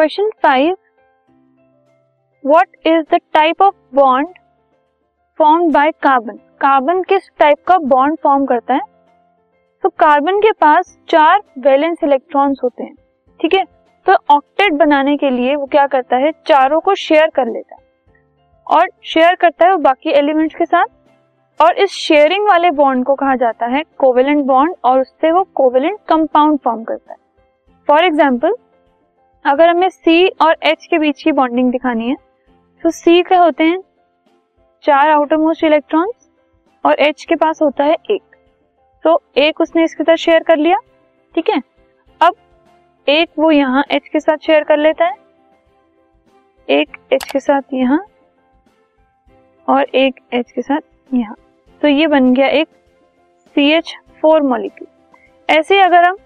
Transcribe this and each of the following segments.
Question five what is the type of bond form by carbon carbon किस type का bond form करता है? तो कार्बन के पास चार वैलेंस इलेक्ट्रॉन्स होते हैं, ठीक है? तो ऑक्टेट बनाने के लिए वो क्या करता है? चारों को शेयर कर लेता है। और शेयर करता है वो बाकी एलिमेंट्स के साथ। और इस शेयरिंग वाले बॉन्ड को कहा जाता है कोवेलेंट बॉन्ड और उससे वो कोवेलेंट कंपाउंड फॉर्म करता है। फॉर एग्ज़ाम्पल अगर हमें सी और एच के बीच की बॉन्डिंग दिखानी है तो सी के होते हैं? चार आउटर मोस्ट इलेक्ट्रॉन्स और एच के पास होता है एक। तो एक उसने इसके साथ शेयर कर लिया, ठीक है? अब एक वो यहाँ एच के साथ शेयर कर लेता है, एक एच के साथ यहाँ और एक एच के साथ यहाँ। तो ये बन गया एक सी एच फोर मॉलिक्यूल ऐसे अगर हम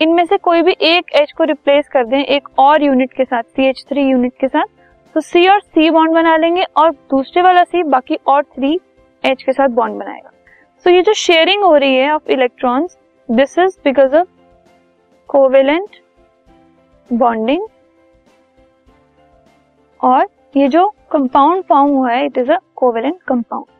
इनमें से कोई भी एक एच को रिप्लेस कर दें एक और यूनिट के साथ सी एच थ्री यूनिट के साथ तो सी और सी बॉन्ड बना लेंगे और दूसरे वाला सी बाकी और थ्री एच के साथ बॉन्ड बनाएगा। सो so, ये जो शेयरिंग हो रही है of electrons this is because of covalent bonding और ये जो कंपाउंड फॉर्म हुआ है it is a covalent compound